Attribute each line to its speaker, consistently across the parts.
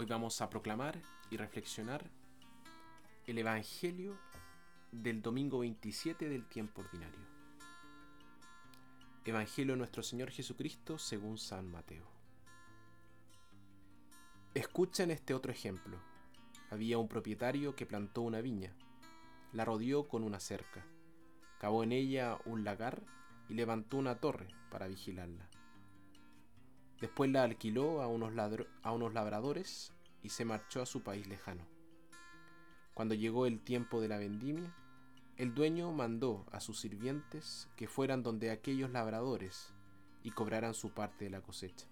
Speaker 1: Hoy vamos a proclamar y reflexionar el Evangelio del domingo 27 del tiempo ordinario. Evangelio de nuestro Señor Jesucristo según San Mateo. Escuchen este otro ejemplo. Había un propietario que plantó una viña, la rodeó con una cerca, cavó en ella un lagar y levantó una torre para vigilarla. Después la alquiló a unos, a unos labradores y se marchó a su país lejano. Cuando llegó el tiempo de la vendimia, el dueño mandó a sus sirvientes que fueran donde aquellos labradores y cobraran su parte de la cosecha.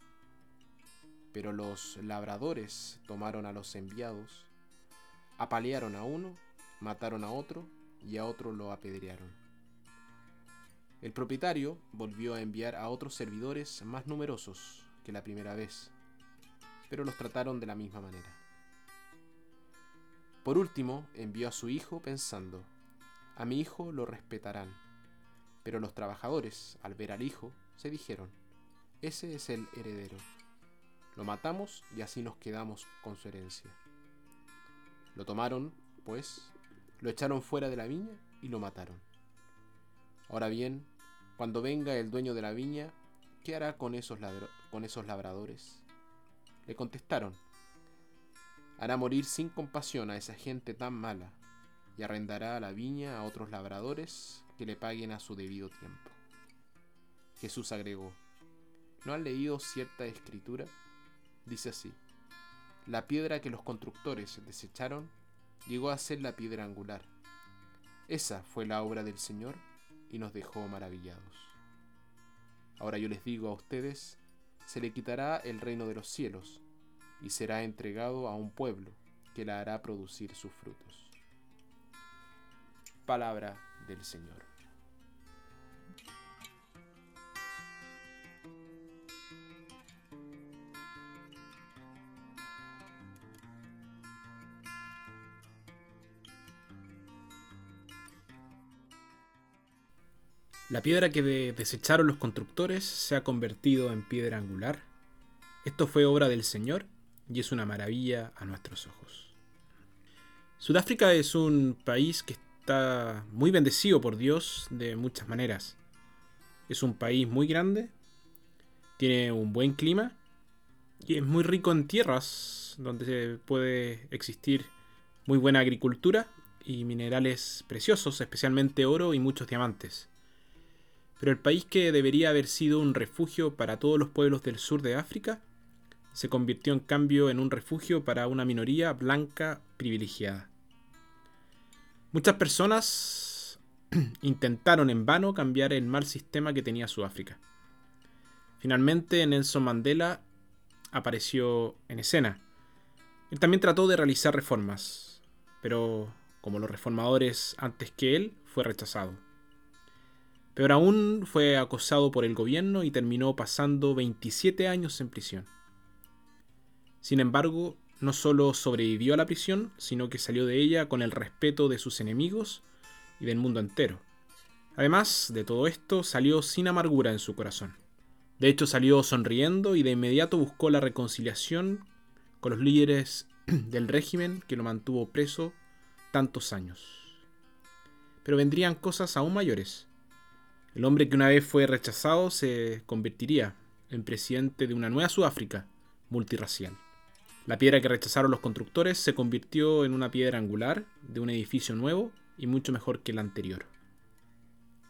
Speaker 1: Pero los labradores tomaron a los enviados, apalearon a uno, mataron a otro y a otro lo apedrearon. El propietario volvió a enviar a otros servidores más numerosos la primera vez, pero los trataron de la misma manera. Por último, envió a su hijo pensando, a mi hijo lo respetarán. Pero los trabajadores, al ver al hijo, se dijeron, ese es el heredero. Lo matamos y así nos quedamos con su herencia. Lo tomaron, pues, lo echaron fuera de la viña y lo mataron. Ahora bien, cuando venga el dueño de la viña, ¿qué hará con esos, con esos labradores? Le contestaron, hará morir sin compasión a esa gente tan mala y arrendará la viña a otros labradores que le paguen a su debido tiempo. Jesús agregó, ¿no han leído cierta escritura? Dice así, la piedra que los constructores desecharon llegó a ser la piedra angular. Esa fue la obra del Señor y nos dejó maravillados. Ahora yo les digo a ustedes, se le quitará el reino de los cielos y será entregado a un pueblo que la hará producir sus frutos. Palabra del Señor. La piedra que desecharon los constructores se ha convertido en piedra angular. Esto fue obra del Señor y es una maravilla a nuestros ojos. Sudáfrica es un país que está muy bendecido por Dios de muchas maneras. Es un país muy grande, tiene un buen clima y es muy rico en tierras donde puede existir muy buena agricultura y minerales preciosos, especialmente oro y muchos diamantes. Pero el país que debería haber sido un refugio para todos los pueblos del sur de África se convirtió en cambio en un refugio para una minoría blanca privilegiada. Muchas personas intentaron en vano cambiar el mal sistema que tenía Sudáfrica. Finalmente Nelson Mandela apareció en escena. Él también trató de realizar reformas, pero como los reformadores antes que él, fue rechazado. Peor aún, fue acosado por el gobierno y terminó pasando 27 años en prisión. Sin embargo, no solo sobrevivió a la prisión, sino que salió de ella con el respeto de sus enemigos y del mundo entero. Además de todo esto, salió sin amargura en su corazón. De hecho, salió sonriendo y de inmediato buscó la reconciliación con los líderes del régimen que lo mantuvo preso tantos años. Pero vendrían cosas aún mayores. El hombre que una vez fue rechazado se convertiría en presidente de una nueva Sudáfrica multirracial. La piedra que rechazaron los constructores se convirtió en una piedra angular de un edificio nuevo y mucho mejor que el anterior.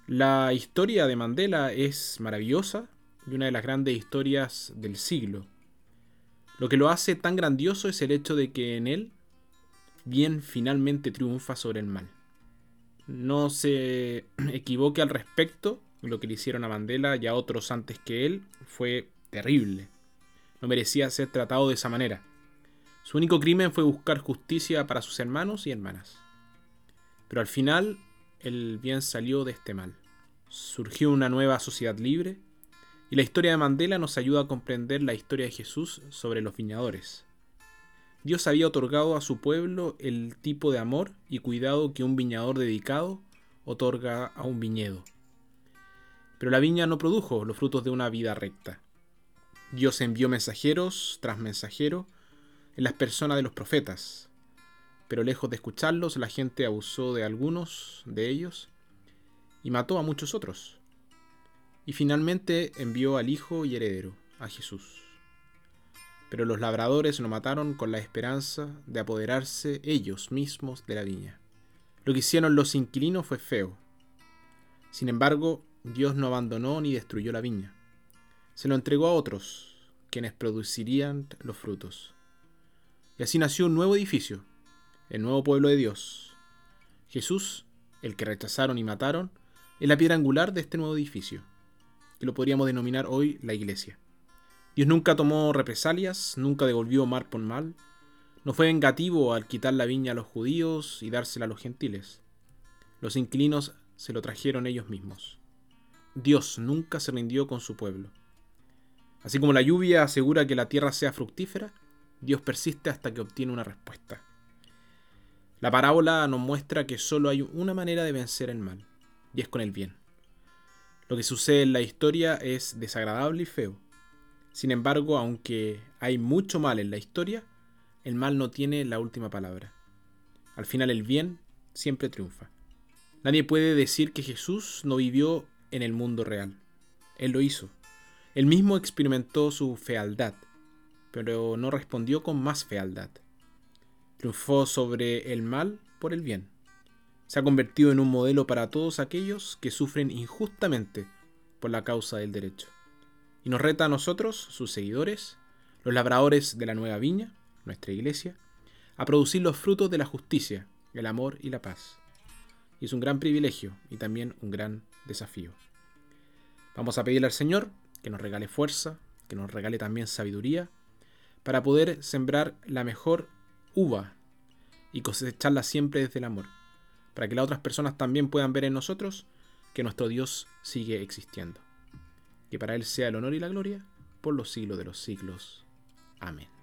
Speaker 1: La historia de Mandela es maravillosa y una de las grandes historias del siglo. Lo que lo hace tan grandioso es el hecho de que en él bien finalmente triunfa sobre el mal no se equivoque al respecto. Lo que le hicieron a Mandela y a otros antes que él fue terrible. No merecía ser tratado de esa manera. Su único crimen fue buscar justicia para sus hermanos y hermanas. Pero al final, el bien salió de este mal. Surgió una nueva sociedad libre, y la historia de Mandela nos ayuda a comprender la historia de Jesús sobre los viñadores. Dios había otorgado a su pueblo el tipo de amor y cuidado que un viñador dedicado otorga a un viñedo. Pero la viña no produjo los frutos de una vida recta. Dios envió mensajeros tras mensajero, en las personas de los profetas, pero lejos de escucharlos, la gente abusó de algunos de ellos y mató a muchos otros. Y finalmente envió al Hijo y heredero, a Jesús. Pero los labradores lo mataron con la esperanza de apoderarse ellos mismos de la viña. Lo que hicieron los inquilinos fue feo. Sin embargo, Dios no abandonó ni destruyó la viña. Se lo entregó a otros, quienes producirían los frutos. Y así nació un nuevo edificio, el nuevo pueblo de Dios. Jesús, el que rechazaron y mataron, es la piedra angular de este nuevo edificio, que lo podríamos denominar hoy la iglesia. Dios nunca tomó represalias, nunca devolvió mal por mal, no fue vengativo al quitar la viña a los judíos y dársela a los gentiles. Los inquilinos se lo trajeron ellos mismos. Dios nunca se rindió con su pueblo. Así como la lluvia asegura que la tierra sea fructífera, Dios persiste hasta que obtiene una respuesta. La parábola nos muestra que solo hay una manera de vencer el mal, y es con el bien. Lo que sucede en la historia es desagradable y feo. Sin embargo, aunque hay mucho mal en la historia, el mal no tiene la última palabra. Al final el bien siempre triunfa. Nadie puede decir que Jesús no vivió en el mundo real. Él lo hizo. Él mismo experimentó su fealdad, pero no respondió con más fealdad. Triunfó sobre el mal por el bien. Se ha convertido en un modelo para todos aquellos que sufren injustamente por la causa del derecho. Nos reta a nosotros, sus seguidores, los labradores de la nueva viña, nuestra iglesia, a producir los frutos de la justicia, el amor y la paz. Y es un gran privilegio y también un gran desafío. Vamos a pedirle al Señor que nos regale fuerza, que nos regale también sabiduría, para poder sembrar la mejor uva y cosecharla siempre desde el amor, para que las otras personas también puedan ver en nosotros que nuestro Dios sigue existiendo. Que para Él sea el honor y la gloria por los siglos de los siglos. Amén.